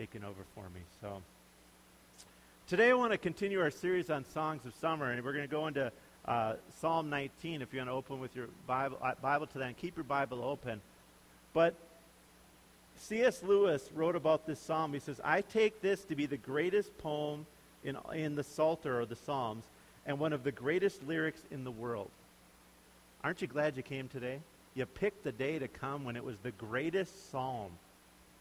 taken over for me. So today I want to continue our series on songs of summer, and we're going to go into uh, Psalm 19. If you want to open with your Bible, uh, Bible to that, and keep your Bible open. But C.S. Lewis wrote about this psalm. He says, "I take this to be the greatest poem in in the Psalter or the Psalms, and one of the greatest lyrics in the world." Aren't you glad you came today? You picked the day to come when it was the greatest psalm.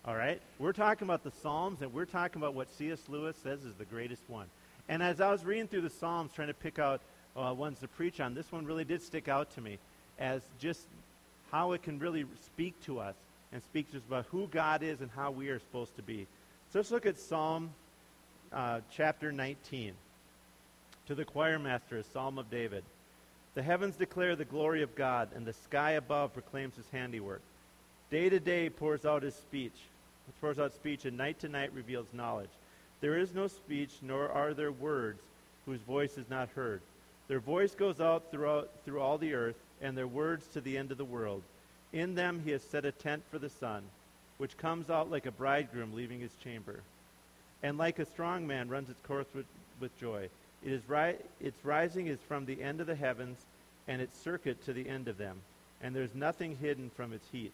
All right? We're talking about the Psalms, and we're talking about what C.S. Lewis says is the greatest one. And as I was reading through the Psalms, trying to pick out uh, ones to preach on, this one really did stick out to me as just how it can really speak to us and speak to us about who God is and how we are supposed to be. So let's look at Psalm uh, chapter 19. To the choir master, a psalm of David. The heavens declare the glory of God, and the sky above proclaims his handiwork. Day to day pours out his speech, pours out speech, and night to night reveals knowledge. There is no speech, nor are there words whose voice is not heard. Their voice goes out throughout, through all the earth, and their words to the end of the world. In them he has set a tent for the sun, which comes out like a bridegroom leaving his chamber. And like a strong man runs its course with, with joy. It is ri- its rising is from the end of the heavens, and its circuit to the end of them. And there is nothing hidden from its heat.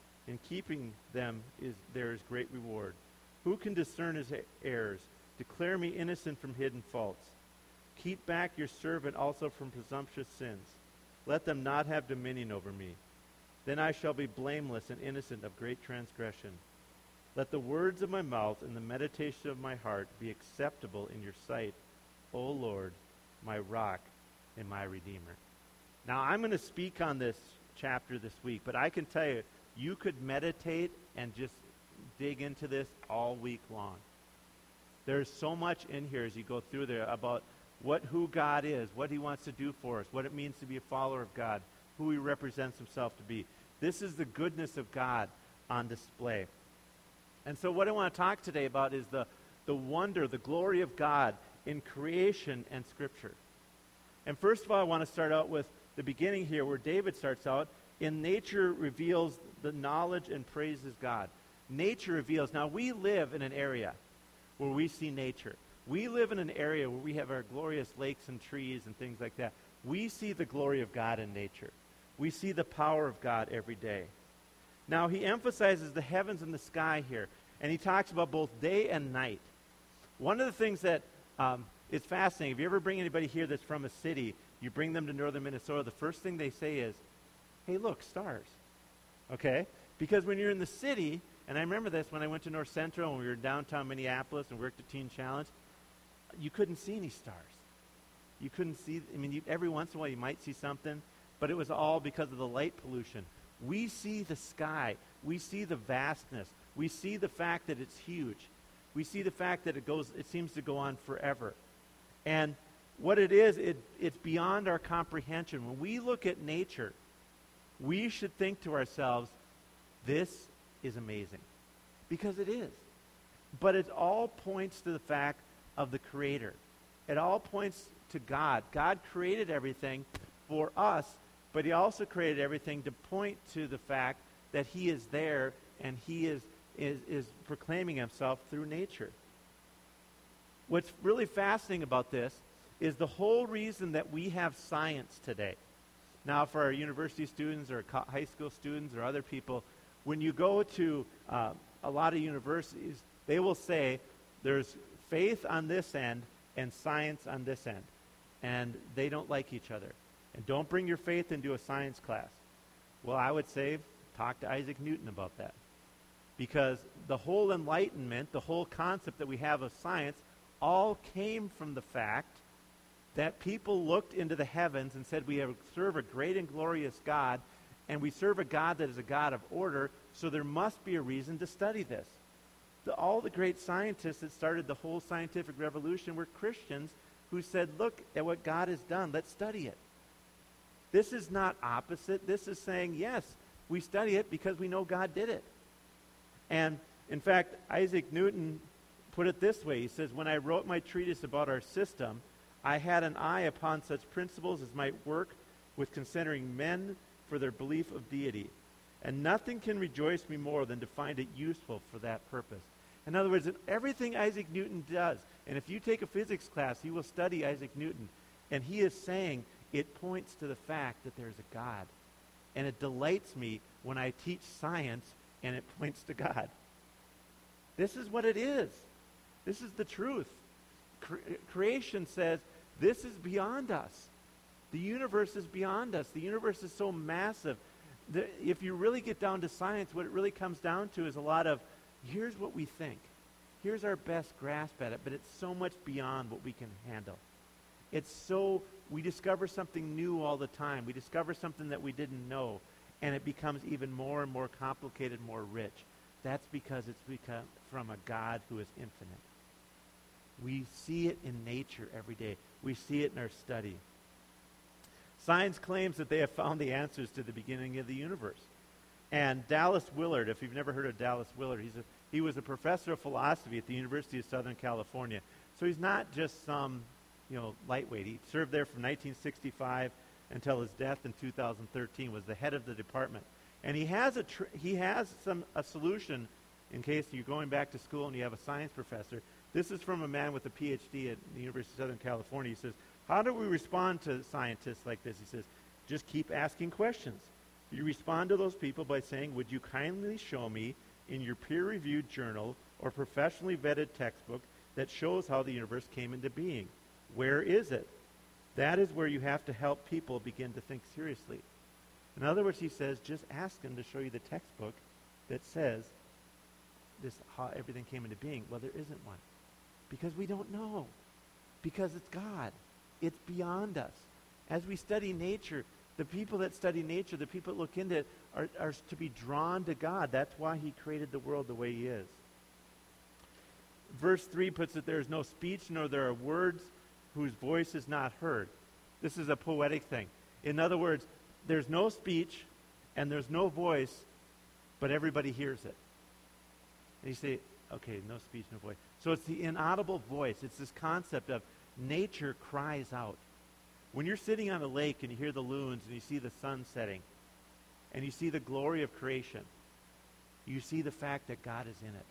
In keeping them is there is great reward. Who can discern his errors? Declare me innocent from hidden faults. Keep back your servant also from presumptuous sins. Let them not have dominion over me. Then I shall be blameless and innocent of great transgression. Let the words of my mouth and the meditation of my heart be acceptable in your sight, O Lord, my rock and my redeemer. Now, I'm going to speak on this chapter this week, but I can tell you, you could meditate and just dig into this all week long. There's so much in here as you go through there about what who God is, what he wants to do for us, what it means to be a follower of God, who he represents himself to be. This is the goodness of God on display. And so what I want to talk today about is the, the wonder, the glory of God in creation and Scripture. And first of all, I want to start out with the beginning here where David starts out. In nature reveals the knowledge and praises God. Nature reveals. Now, we live in an area where we see nature. We live in an area where we have our glorious lakes and trees and things like that. We see the glory of God in nature. We see the power of God every day. Now, he emphasizes the heavens and the sky here, and he talks about both day and night. One of the things that um, is fascinating, if you ever bring anybody here that's from a city, you bring them to northern Minnesota, the first thing they say is, hey, look, stars. Okay? Because when you're in the city, and I remember this when I went to North Central and we were in downtown Minneapolis and worked at Teen Challenge, you couldn't see any stars. You couldn't see, I mean, you, every once in a while you might see something, but it was all because of the light pollution. We see the sky. We see the vastness. We see the fact that it's huge. We see the fact that it goes, it seems to go on forever. And what it is, it, it's beyond our comprehension. When we look at nature, we should think to ourselves, this is amazing. Because it is. But it all points to the fact of the Creator. It all points to God. God created everything for us, but He also created everything to point to the fact that He is there and He is, is, is proclaiming Himself through nature. What's really fascinating about this is the whole reason that we have science today. Now, for our university students or high school students or other people, when you go to uh, a lot of universities, they will say there's faith on this end and science on this end. And they don't like each other. And don't bring your faith into a science class. Well, I would say talk to Isaac Newton about that. Because the whole Enlightenment, the whole concept that we have of science, all came from the fact that people looked into the heavens and said, We serve a great and glorious God, and we serve a God that is a God of order, so there must be a reason to study this. The, all the great scientists that started the whole scientific revolution were Christians who said, look at what God has done. Let's study it. This is not opposite. This is saying, yes, we study it because we know God did it. And in fact, Isaac Newton put it this way. He says, When I wrote my treatise about our system, I had an eye upon such principles as might work with considering men for their belief of deity. And nothing can rejoice me more than to find it useful for that purpose. In other words, everything Isaac Newton does, and if you take a physics class, you will study Isaac Newton, and he is saying it points to the fact that there's a God. And it delights me when I teach science and it points to God. This is what it is. This is the truth. Cre- creation says this is beyond us. The universe is beyond us. The universe is so massive. If you really get down to science, what it really comes down to is a lot of here's what we think. Here's our best grasp at it, but it's so much beyond what we can handle. It's so, we discover something new all the time. We discover something that we didn't know, and it becomes even more and more complicated, more rich. That's because it's become from a God who is infinite. We see it in nature every day. We see it in our study. Science claims that they have found the answers to the beginning of the universe. And Dallas Willard, if you've never heard of Dallas Willard, he's a, he was a professor of philosophy at the University of Southern California. So he's not just some, you know, lightweight. He served there from 1965 until his death in 2013. Was the head of the department, and he has a tr- he has some a solution in case you're going back to school and you have a science professor. This is from a man with a PhD at the University of Southern California. He says, "How do we respond to scientists like this?" He says, "Just keep asking questions." You respond to those people by saying, Would you kindly show me in your peer reviewed journal or professionally vetted textbook that shows how the universe came into being? Where is it? That is where you have to help people begin to think seriously. In other words, he says, just ask them to show you the textbook that says this how everything came into being. Well, there isn't one. Because we don't know. Because it's God. It's beyond us. As we study nature, the people that study nature, the people that look into it, are, are to be drawn to God. That's why he created the world the way he is. Verse 3 puts it there is no speech, nor there are words whose voice is not heard. This is a poetic thing. In other words, there's no speech and there's no voice, but everybody hears it. And you say, okay, no speech, no voice. So it's the inaudible voice. It's this concept of nature cries out. When you're sitting on a lake and you hear the loons and you see the sun setting and you see the glory of creation, you see the fact that God is in it.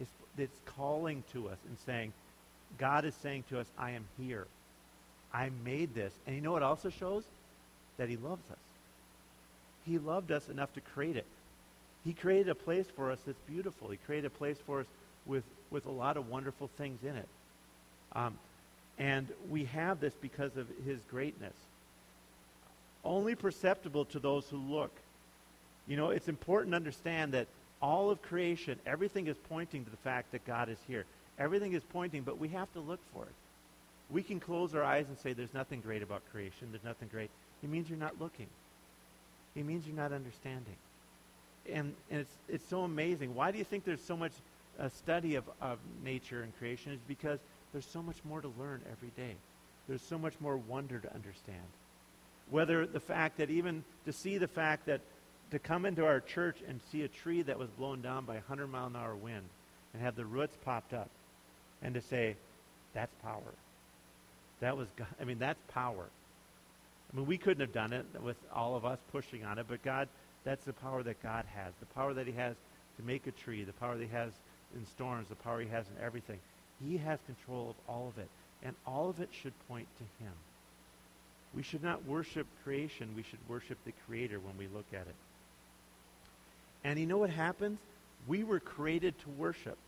It's, it's calling to us and saying, God is saying to us, I am here. I made this. And you know what also shows? That he loves us. He loved us enough to create it. He created a place for us that's beautiful. He created a place for us with, with a lot of wonderful things in it. Um, and we have this because of his greatness. Only perceptible to those who look. You know, it's important to understand that all of creation, everything is pointing to the fact that God is here. Everything is pointing, but we have to look for it. We can close our eyes and say, there's nothing great about creation. There's nothing great. It means you're not looking. It means you're not understanding. And, and it's, it's so amazing. Why do you think there's so much uh, study of, of nature and creation? Is because there's so much more to learn every day. There's so much more wonder to understand. Whether the fact that even to see the fact that to come into our church and see a tree that was blown down by a 100 mile an hour wind and have the roots popped up and to say, that's power. That was, God. I mean, that's power. I mean, we couldn't have done it with all of us pushing on it, but God, that's the power that God has. The power that he has to make a tree, the power that he has in storms, the power he has in everything. He has control of all of it, and all of it should point to him. We should not worship creation. We should worship the Creator when we look at it. And you know what happens? We were created to worship.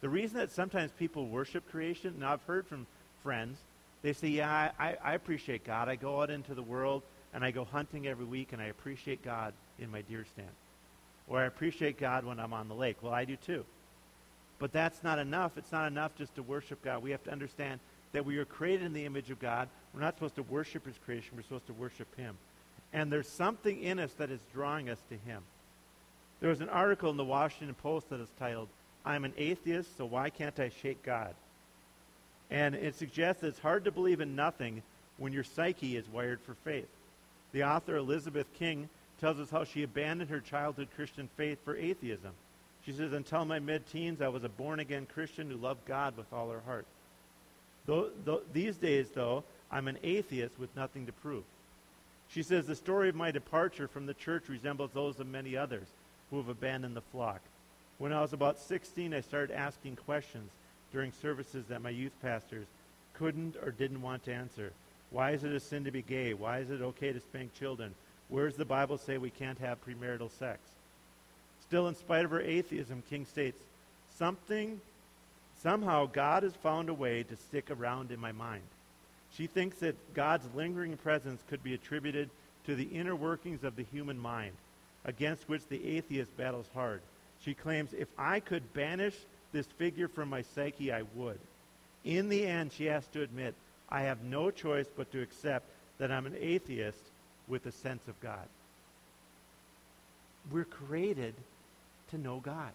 The reason that sometimes people worship creation, and I've heard from friends, they say, yeah, I, I appreciate God. I go out into the world and I go hunting every week and I appreciate God in my deer stand. Or I appreciate God when I'm on the lake. Well, I do too. But that's not enough. It's not enough just to worship God. We have to understand that we are created in the image of God. We're not supposed to worship his creation. We're supposed to worship him. And there's something in us that is drawing us to him. There was an article in the Washington Post that is titled, I'm an atheist, so why can't I shake God? And it suggests that it's hard to believe in nothing when your psyche is wired for faith. The author Elizabeth King tells us how she abandoned her childhood Christian faith for atheism. She says, Until my mid teens, I was a born again Christian who loved God with all her heart. Though, though, these days, though, I'm an atheist with nothing to prove. She says, The story of my departure from the church resembles those of many others who have abandoned the flock. When I was about 16, I started asking questions during services that my youth pastors couldn't or didn't want to answer. Why is it a sin to be gay? Why is it okay to spank children? Where does the Bible say we can't have premarital sex? Still, in spite of her atheism, King states, something, somehow God has found a way to stick around in my mind. She thinks that God's lingering presence could be attributed to the inner workings of the human mind, against which the atheist battles hard. She claims, if I could banish this figure from my psyche, I would. In the end, she has to admit, I have no choice but to accept that I'm an atheist with a sense of God. We're created to know God.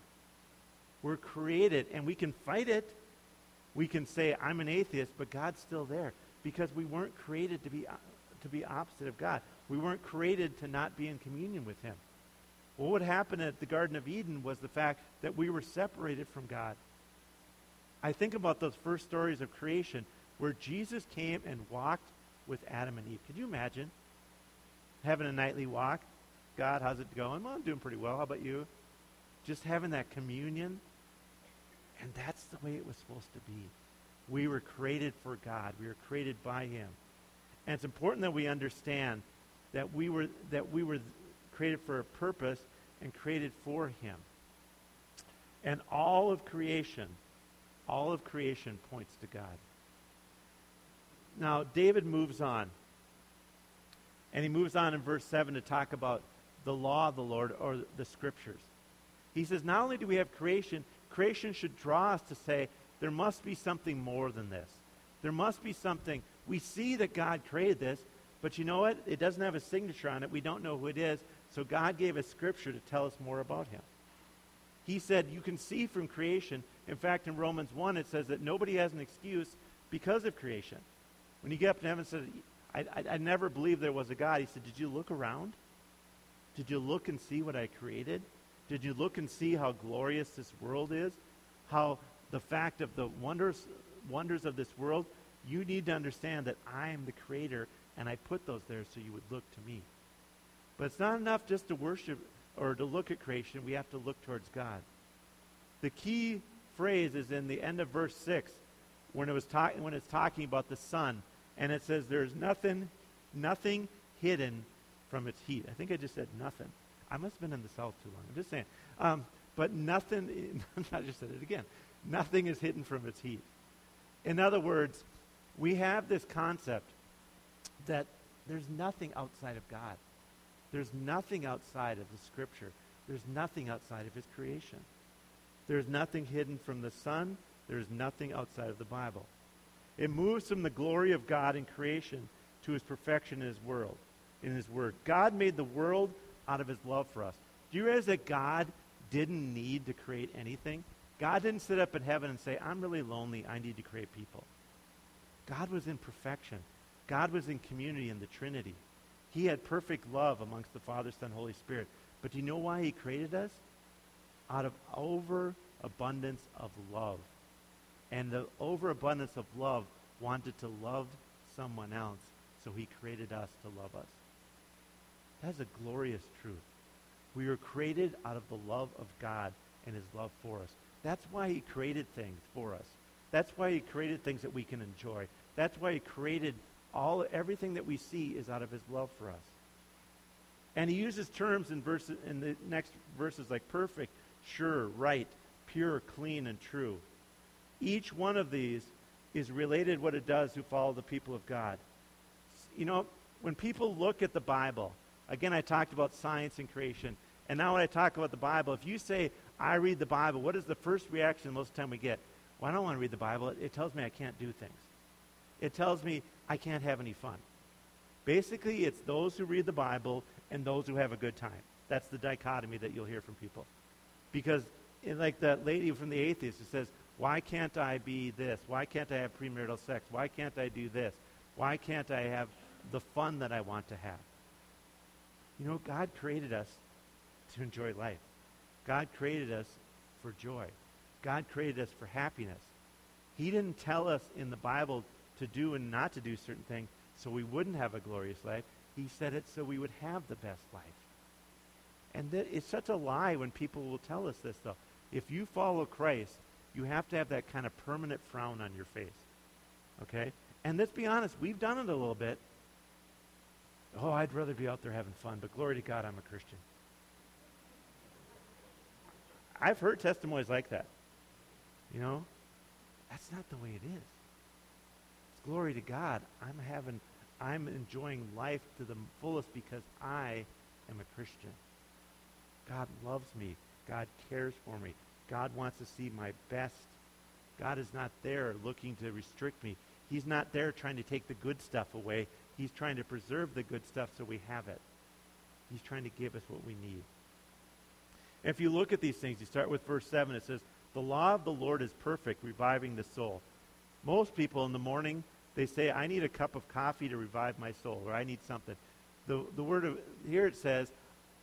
We're created, and we can fight it. We can say, I'm an atheist, but God's still there because we weren't created to be, uh, to be opposite of God. We weren't created to not be in communion with Him. Well, what happened at the Garden of Eden was the fact that we were separated from God. I think about those first stories of creation where Jesus came and walked with Adam and Eve. Could you imagine having a nightly walk? God, how's it going? Well, I'm doing pretty well. How about you? Just having that communion. And that's the way it was supposed to be. We were created for God. We were created by Him. And it's important that we understand that we were, that we were created for a purpose and created for Him. And all of creation, all of creation points to God. Now, David moves on. And he moves on in verse 7 to talk about the law of the Lord or the scriptures. He says, not only do we have creation, creation should draw us to say, there must be something more than this. There must be something. We see that God created this, but you know what? It doesn't have a signature on it. We don't know who it is. So God gave us scripture to tell us more about him. He said, You can see from creation. In fact, in Romans 1, it says that nobody has an excuse because of creation. When you get up to heaven and said, I, I, I never believed there was a God, he said, Did you look around? Did you look and see what I created? Did you look and see how glorious this world is? How the fact of the wonders, wonders of this world, you need to understand that I am the creator and I put those there so you would look to me. But it's not enough just to worship or to look at creation. We have to look towards God. The key phrase is in the end of verse 6 when, it was ta- when it's talking about the sun. And it says there's nothing, nothing hidden from its heat. I think I just said nothing. I must have been in the south too long. I'm just saying. Um, but nothing, I just said it again. Nothing is hidden from its heat. In other words, we have this concept that there's nothing outside of God. There's nothing outside of the Scripture. There's nothing outside of His creation. There's nothing hidden from the Son. There's nothing outside of the Bible. It moves from the glory of God in creation to His perfection in His world, in His Word. God made the world out of His love for us. Do you realize that God didn't need to create anything? God didn't sit up in heaven and say, I'm really lonely. I need to create people. God was in perfection. God was in community in the Trinity. He had perfect love amongst the Father, Son, Holy Spirit. But do you know why he created us? Out of overabundance of love. And the overabundance of love wanted to love someone else, so he created us to love us. That's a glorious truth. We were created out of the love of God and his love for us. That's why he created things for us. That's why he created things that we can enjoy. That's why he created all everything that we see is out of his love for us. And he uses terms in verses in the next verses like perfect, sure, right, pure, clean, and true. Each one of these is related what it does who follow the people of God. You know, when people look at the Bible, again I talked about science and creation, and now when I talk about the Bible, if you say, I read the Bible, what is the first reaction most of the time we get? Well, I don't want to read the Bible. It, it tells me I can't do things. It tells me I can't have any fun. Basically, it's those who read the Bible and those who have a good time. That's the dichotomy that you'll hear from people. Because eh, like that lady from the atheist who says, why can't I be this? Why can't I have premarital sex? Why can't I do this? Why can't I have the fun that I want to have? You know, God created us to enjoy life. God created us for joy. God created us for happiness. He didn't tell us in the Bible to do and not to do certain things so we wouldn't have a glorious life. He said it so we would have the best life. And it's such a lie when people will tell us this, though. If you follow Christ, you have to have that kind of permanent frown on your face. Okay? And let's be honest, we've done it a little bit. Oh, I'd rather be out there having fun, but glory to God, I'm a Christian. I've heard testimonies like that. You know, that's not the way it is. It's glory to God. I'm having, I'm enjoying life to the fullest because I am a Christian. God loves me. God cares for me. God wants to see my best. God is not there looking to restrict me. He's not there trying to take the good stuff away. He's trying to preserve the good stuff so we have it. He's trying to give us what we need. If you look at these things, you start with verse 7, it says, The law of the Lord is perfect, reviving the soul. Most people in the morning, they say, I need a cup of coffee to revive my soul, or I need something. The, the word of, here it says,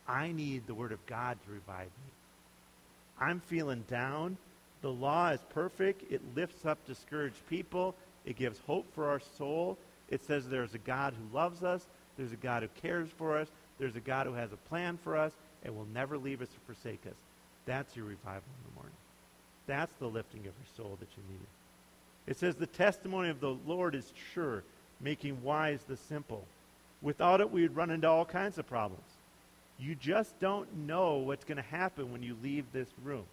I need the word of God to revive me. I'm feeling down. The law is perfect. It lifts up discouraged people. It gives hope for our soul. It says there's a God who loves us. There's a God who cares for us. There's a God who has a plan for us and will never leave us or forsake us. That's your revival in the morning. That's the lifting of your soul that you need. It says the testimony of the Lord is sure, making wise the simple. Without it, we would run into all kinds of problems. You just don't know what's going to happen when you leave this room.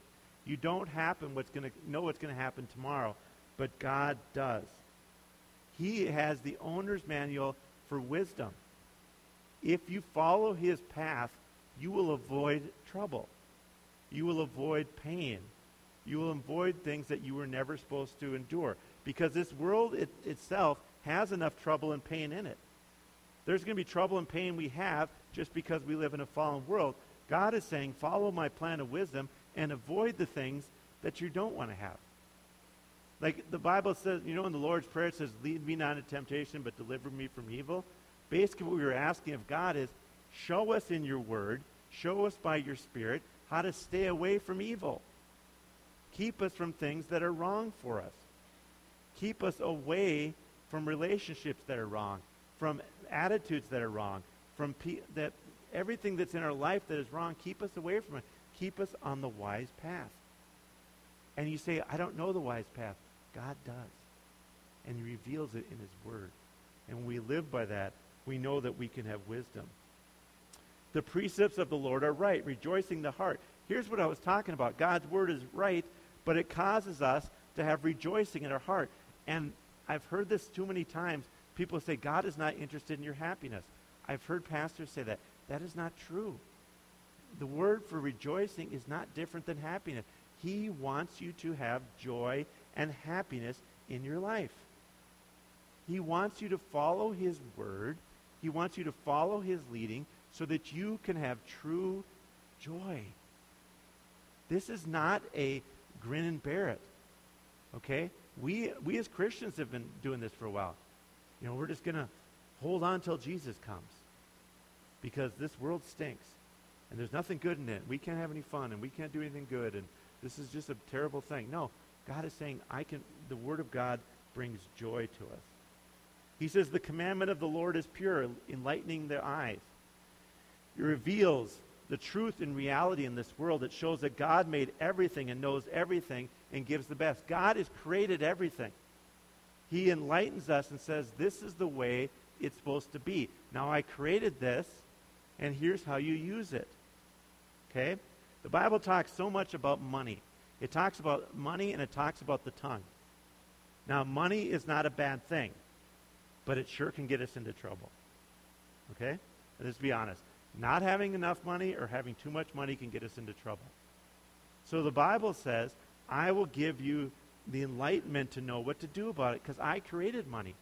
You don't happen what's going to know what's going to happen tomorrow, but God does. He has the owner's manual for wisdom. If you follow his path, you will avoid trouble. You will avoid pain. You will avoid things that you were never supposed to endure because this world it, itself has enough trouble and pain in it. There's going to be trouble and pain we have just because we live in a fallen world. God is saying, follow my plan of wisdom and avoid the things that you don't want to have. Like the Bible says, you know, in the Lord's Prayer, it says, lead me not into temptation, but deliver me from evil. Basically, what we were asking of God is, show us in your word, show us by your Spirit how to stay away from evil. Keep us from things that are wrong for us. Keep us away from relationships that are wrong, from attitudes that are wrong, from pe- that everything that's in our life that is wrong, keep us away from it. Keep us on the wise path. And you say, I don't know the wise path. God does. And he reveals it in his word. And when we live by that, we know that we can have wisdom. The precepts of the Lord are right, rejoicing the heart. Here's what I was talking about. God's word is right, but it causes us to have rejoicing in our heart. And I've heard this too many times. People say, God is not interested in your happiness. I've heard pastors say that. That is not true. The word for rejoicing is not different than happiness. He wants you to have joy and happiness in your life. He wants you to follow his word. He wants you to follow his leading so that you can have true joy. This is not a grin and bear it. Okay? We, we as Christians have been doing this for a while. You know, we're just going to hold on till Jesus comes because this world stinks and there's nothing good in it. We can't have any fun and we can't do anything good and this is just a terrible thing. No, God is saying I can the word of God brings joy to us. He says the commandment of the Lord is pure, enlightening the eyes. It reveals the truth and reality in this world. It shows that God made everything and knows everything and gives the best. God has created everything. He enlightens us and says, This is the way it's supposed to be. Now I created this, and here's how you use it. Okay? The Bible talks so much about money. It talks about money and it talks about the tongue. Now, money is not a bad thing, but it sure can get us into trouble. Okay? Let's be honest. Not having enough money or having too much money can get us into trouble. So the Bible says, I will give you the enlightenment to know what to do about it because I created money.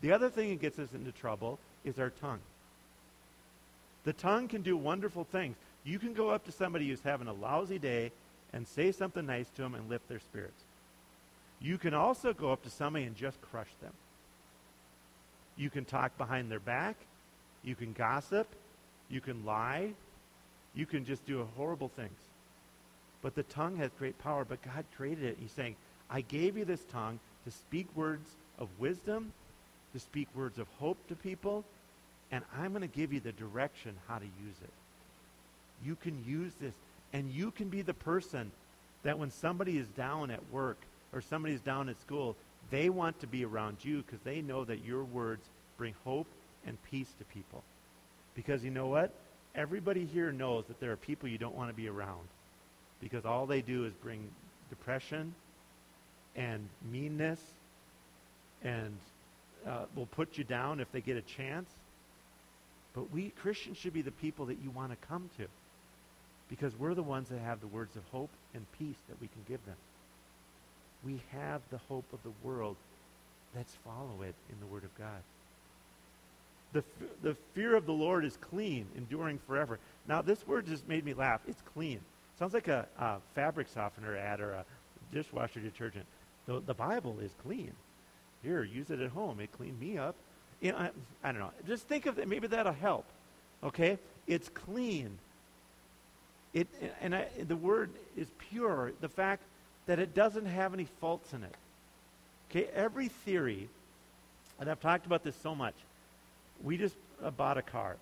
The other thing that gets us into trouble is our tongue. The tongue can do wonderful things. You can go up to somebody who's having a lousy day and say something nice to them and lift their spirits. You can also go up to somebody and just crush them. You can talk behind their back. You can gossip. You can lie. You can just do horrible things. But the tongue has great power, but God created it. He's saying, I gave you this tongue to speak words of wisdom, to speak words of hope to people, and I'm going to give you the direction how to use it. You can use this, and you can be the person that when somebody is down at work or somebody's down at school, they want to be around you because they know that your words bring hope and peace to people. Because you know what? Everybody here knows that there are people you don't want to be around because all they do is bring depression and meanness and uh, will put you down if they get a chance. But we Christians should be the people that you want to come to because we're the ones that have the words of hope and peace that we can give them. We have the hope of the world. Let's follow it in the Word of God. The, the fear of the Lord is clean, enduring forever. Now, this word just made me laugh. It's clean. Sounds like a, a fabric softener ad or a dishwasher detergent. The, the Bible is clean. Here, use it at home. It cleaned me up. You know, I, I don't know. Just think of it. Maybe that'll help. Okay? It's clean. It, and I, the word is pure. The fact that it doesn't have any faults in it. Okay? Every theory, and I've talked about this so much, we just uh, bought a car.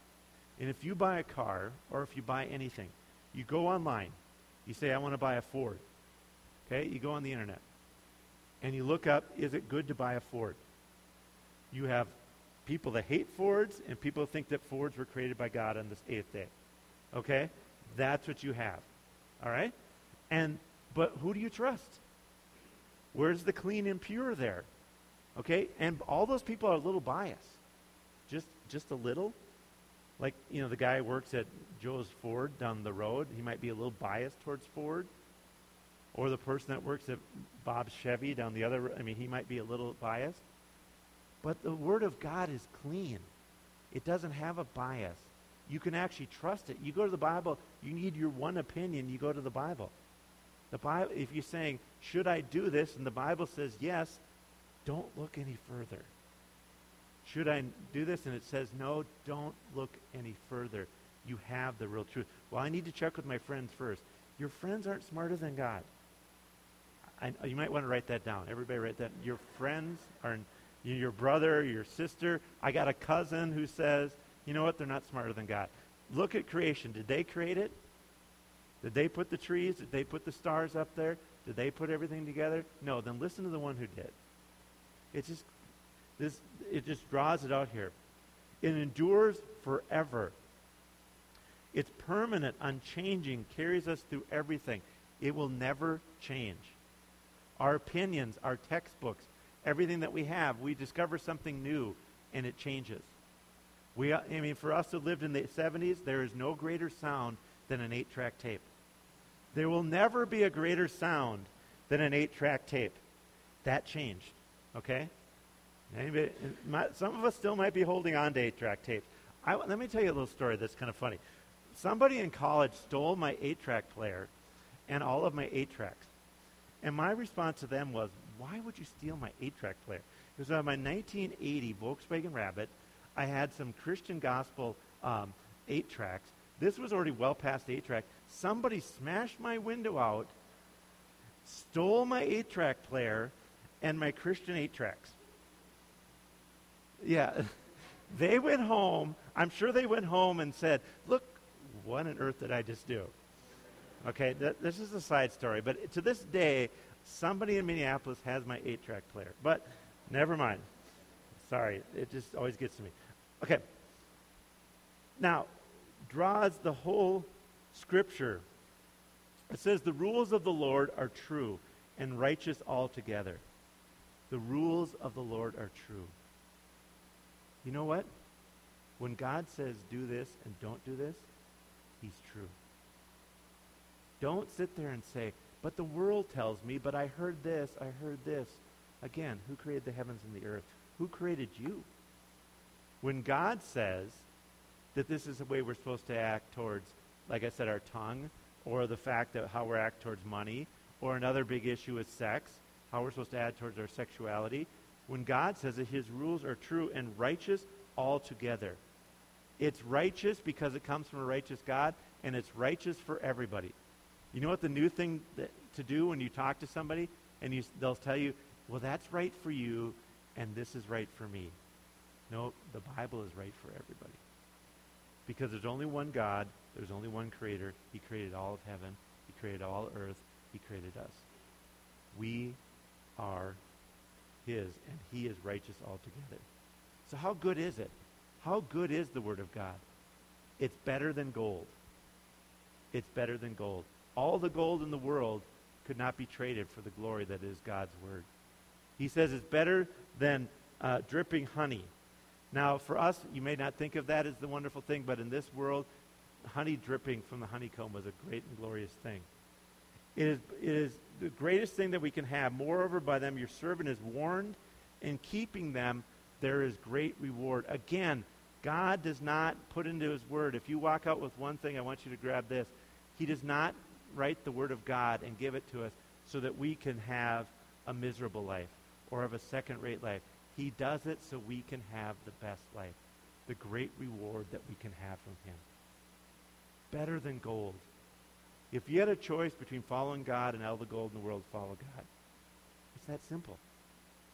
And if you buy a car, or if you buy anything, you go online. You say, I want to buy a Ford. Okay? You go on the internet. And you look up, is it good to buy a Ford? You have people that hate Fords and people think that Fords were created by God on this eighth day. Okay? That's what you have. All right? And but who do you trust? Where's the clean and pure there? Okay? And all those people are a little biased. Just just a little. Like, you know, the guy works at Joe's Ford down the road, he might be a little biased towards Ford. Or the person that works at Bob's Chevy down the other, I mean, he might be a little biased. But the Word of God is clean. It doesn't have a bias. You can actually trust it. You go to the Bible, you need your one opinion, you go to the Bible. The Bible if you're saying, should I do this? And the Bible says yes, don't look any further. Should I do this? And it says no, don't look any further. You have the real truth. Well, I need to check with my friends first. Your friends aren't smarter than God. I, you might want to write that down. Everybody write that. Your friends are your brother, your sister. I got a cousin who says, you know what? They're not smarter than God. Look at creation. Did they create it? Did they put the trees? Did they put the stars up there? Did they put everything together? No. Then listen to the one who did. It just this it just draws it out here. It endures forever. It's permanent, unchanging, carries us through everything. It will never change. Our opinions, our textbooks, everything that we have, we discover something new and it changes. We, uh, I mean, for us who lived in the 70s, there is no greater sound than an eight track tape. There will never be a greater sound than an eight track tape. That changed, okay? Anybody, uh, some of us still might be holding on to eight track tapes. I, let me tell you a little story that's kind of funny. Somebody in college stole my eight track player and all of my eight tracks. And my response to them was, why would you steal my eight track player? It was on my 1980 Volkswagen Rabbit. I had some Christian gospel um, eight tracks. This was already well past eight track. Somebody smashed my window out, stole my eight track player, and my Christian eight tracks. Yeah. They went home. I'm sure they went home and said, Look, what on earth did I just do? Okay, th- this is a side story. But to this day, somebody in Minneapolis has my eight track player. But never mind. Sorry, it just always gets to me. Okay. Now, draws the whole scripture. It says, The rules of the Lord are true and righteous altogether. The rules of the Lord are true. You know what? When God says do this and don't do this, he's true. Don't sit there and say, but the world tells me, but I heard this, I heard this. Again, who created the heavens and the earth? Who created you? When God says that this is the way we're supposed to act towards, like I said, our tongue, or the fact that how we act towards money, or another big issue is sex, how we're supposed to act towards our sexuality. When God says that his rules are true and righteous altogether. It's righteous because it comes from a righteous God, and it's righteous for everybody. You know what the new thing that, to do when you talk to somebody, and you, they'll tell you, well, that's right for you, and this is right for me. No, the Bible is right for everybody. Because there's only one God, there's only one creator. He created all of heaven, He created all earth, He created us. We are His, and He is righteous altogether. So, how good is it? How good is the Word of God? It's better than gold. It's better than gold. All the gold in the world could not be traded for the glory that is God's Word. He says it's better than uh, dripping honey. Now, for us, you may not think of that as the wonderful thing, but in this world, honey dripping from the honeycomb was a great and glorious thing. It is, it is the greatest thing that we can have. Moreover, by them your servant is warned. In keeping them, there is great reward. Again, God does not put into his word, if you walk out with one thing, I want you to grab this. He does not write the word of God and give it to us so that we can have a miserable life or have a second rate life. He does it so we can have the best life, the great reward that we can have from him. Better than gold. If you had a choice between following God and all the gold in the world, follow God. It's that simple.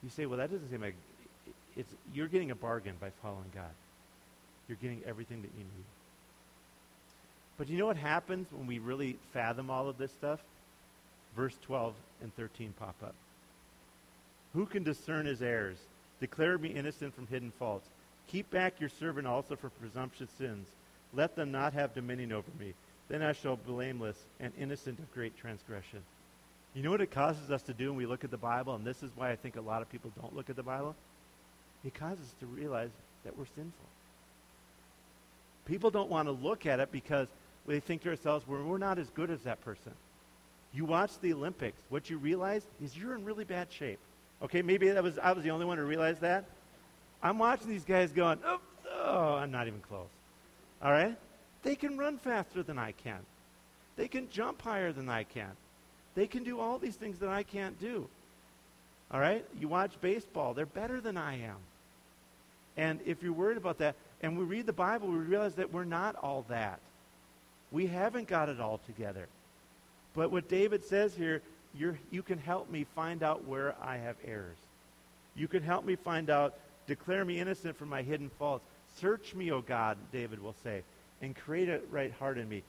You say, well, that doesn't seem like it's, you're getting a bargain by following God. You're getting everything that you need. But you know what happens when we really fathom all of this stuff? Verse 12 and 13 pop up. Who can discern his errors? Declare me innocent from hidden faults. Keep back your servant also from presumptuous sins. Let them not have dominion over me. Then I shall be blameless and innocent of great transgression. You know what it causes us to do when we look at the Bible? And this is why I think a lot of people don't look at the Bible. It causes us to realize that we're sinful. People don't want to look at it because they think to ourselves, well, we're not as good as that person. You watch the Olympics. What you realize is you're in really bad shape. Okay, maybe that was I was the only one who realized that. I'm watching these guys going, oh, oh, I'm not even close. All right? They can run faster than I can. They can jump higher than I can. They can do all these things that I can't do. All right? You watch baseball, they're better than I am. And if you're worried about that, and we read the Bible, we realize that we're not all that. We haven't got it all together. But what David says here you're, you can help me find out where I have errors. You can help me find out, declare me innocent from my hidden faults. Search me, O God, David will say, and create a right heart in me.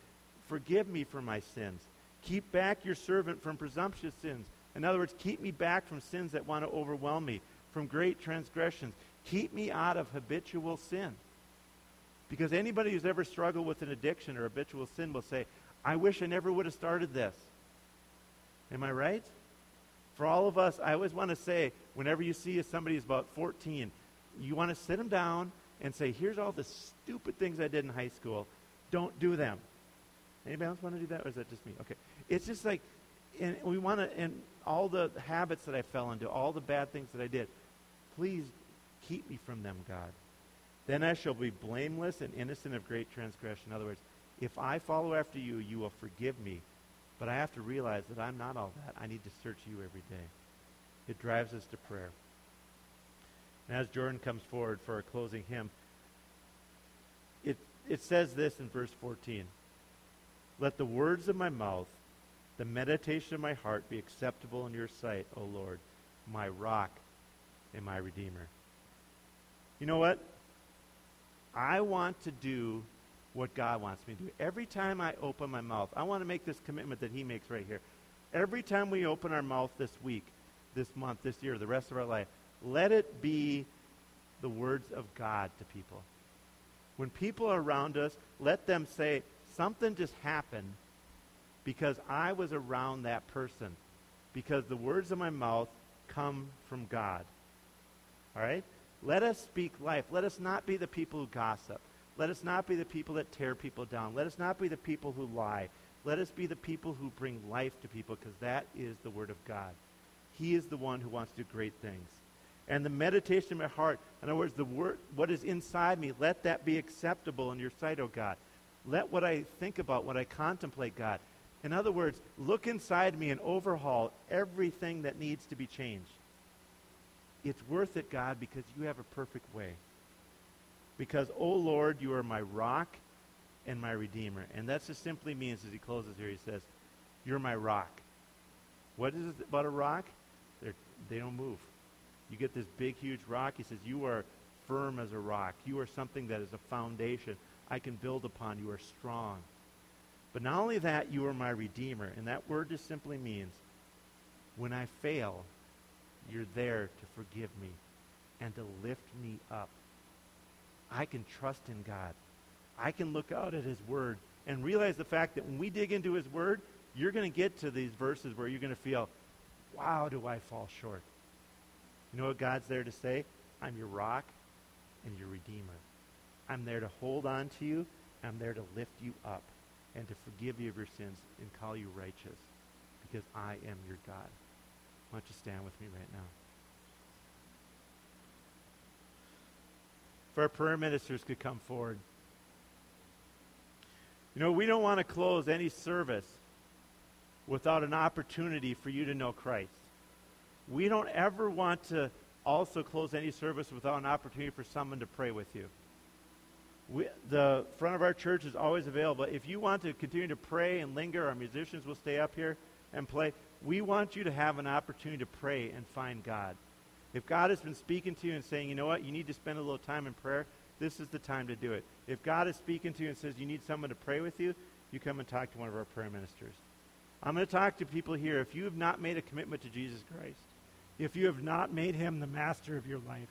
Forgive me for my sins. Keep back your servant from presumptuous sins. In other words, keep me back from sins that want to overwhelm me, from great transgressions. Keep me out of habitual sin. Because anybody who's ever struggled with an addiction or habitual sin will say, I wish I never would have started this. Am I right? For all of us, I always want to say, whenever you see somebody who's about 14, you want to sit them down and say, here's all the stupid things I did in high school. Don't do them. Anybody else want to do that, or is that just me? Okay. It's just like, and we want to, and all the habits that I fell into, all the bad things that I did, please keep me from them, God. Then I shall be blameless and innocent of great transgression. In other words, if I follow after you, you will forgive me but I have to realize that I'm not all that. I need to search you every day. It drives us to prayer. And as Jordan comes forward for a closing hymn, it, it says this in verse 14 Let the words of my mouth, the meditation of my heart be acceptable in your sight, O Lord, my rock and my redeemer. You know what? I want to do what God wants me to do. Every time I open my mouth, I want to make this commitment that He makes right here. Every time we open our mouth this week, this month, this year, the rest of our life, let it be the words of God to people. When people are around us, let them say, something just happened because I was around that person. Because the words of my mouth come from God. All right? Let us speak life. Let us not be the people who gossip. Let us not be the people that tear people down. Let us not be the people who lie. Let us be the people who bring life to people because that is the Word of God. He is the one who wants to do great things. And the meditation of my heart, in other words, the word, what is inside me, let that be acceptable in your sight, O oh God. Let what I think about, what I contemplate, God, In other words, look inside me and overhaul everything that needs to be changed. It's worth it, God, because you have a perfect way. Because, oh Lord, you are my rock and my redeemer. And that just simply means, as he closes here, he says, You're my rock. What is it about a rock? They're, they don't move. You get this big, huge rock. He says, You are firm as a rock. You are something that is a foundation I can build upon. You are strong. But not only that, you are my redeemer. And that word just simply means when I fail, you're there to forgive me and to lift me up. I can trust in God. I can look out at his word and realize the fact that when we dig into his word, you're going to get to these verses where you're going to feel, wow, do I fall short. You know what God's there to say? I'm your rock and your redeemer. I'm there to hold on to you. I'm there to lift you up and to forgive you of your sins and call you righteous because I am your God. Why don't you stand with me right now? If our prayer ministers could come forward. You know, we don't want to close any service without an opportunity for you to know Christ. We don't ever want to also close any service without an opportunity for someone to pray with you. We, the front of our church is always available. If you want to continue to pray and linger, our musicians will stay up here and play. We want you to have an opportunity to pray and find God. If God has been speaking to you and saying, you know what, you need to spend a little time in prayer, this is the time to do it. If God is speaking to you and says you need someone to pray with you, you come and talk to one of our prayer ministers. I'm going to talk to people here. If you have not made a commitment to Jesus Christ, if you have not made him the master of your life,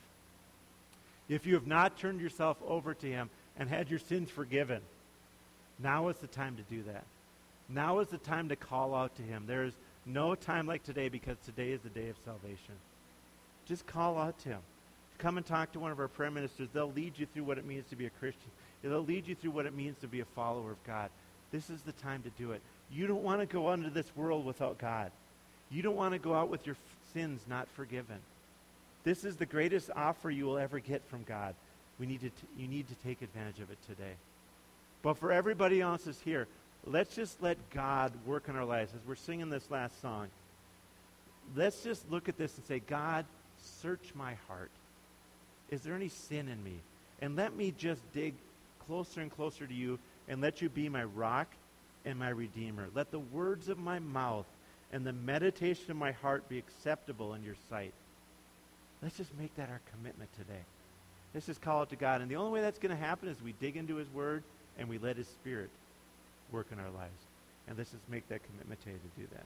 if you have not turned yourself over to him and had your sins forgiven, now is the time to do that. Now is the time to call out to him. There is no time like today because today is the day of salvation. Just call out to him. Come and talk to one of our prayer ministers. They'll lead you through what it means to be a Christian. They'll lead you through what it means to be a follower of God. This is the time to do it. You don't want to go into this world without God. You don't want to go out with your sins not forgiven. This is the greatest offer you will ever get from God. We need to t- you need to take advantage of it today. But for everybody else is here, let's just let God work in our lives. As we're singing this last song, let's just look at this and say, God, search my heart. Is there any sin in me? And let me just dig closer and closer to you and let you be my rock and my redeemer. Let the words of my mouth and the meditation of my heart be acceptable in your sight. Let's just make that our commitment today. Let's just call it to God. And the only way that's going to happen is we dig into his word and we let his spirit work in our lives. And let's just make that commitment today to do that.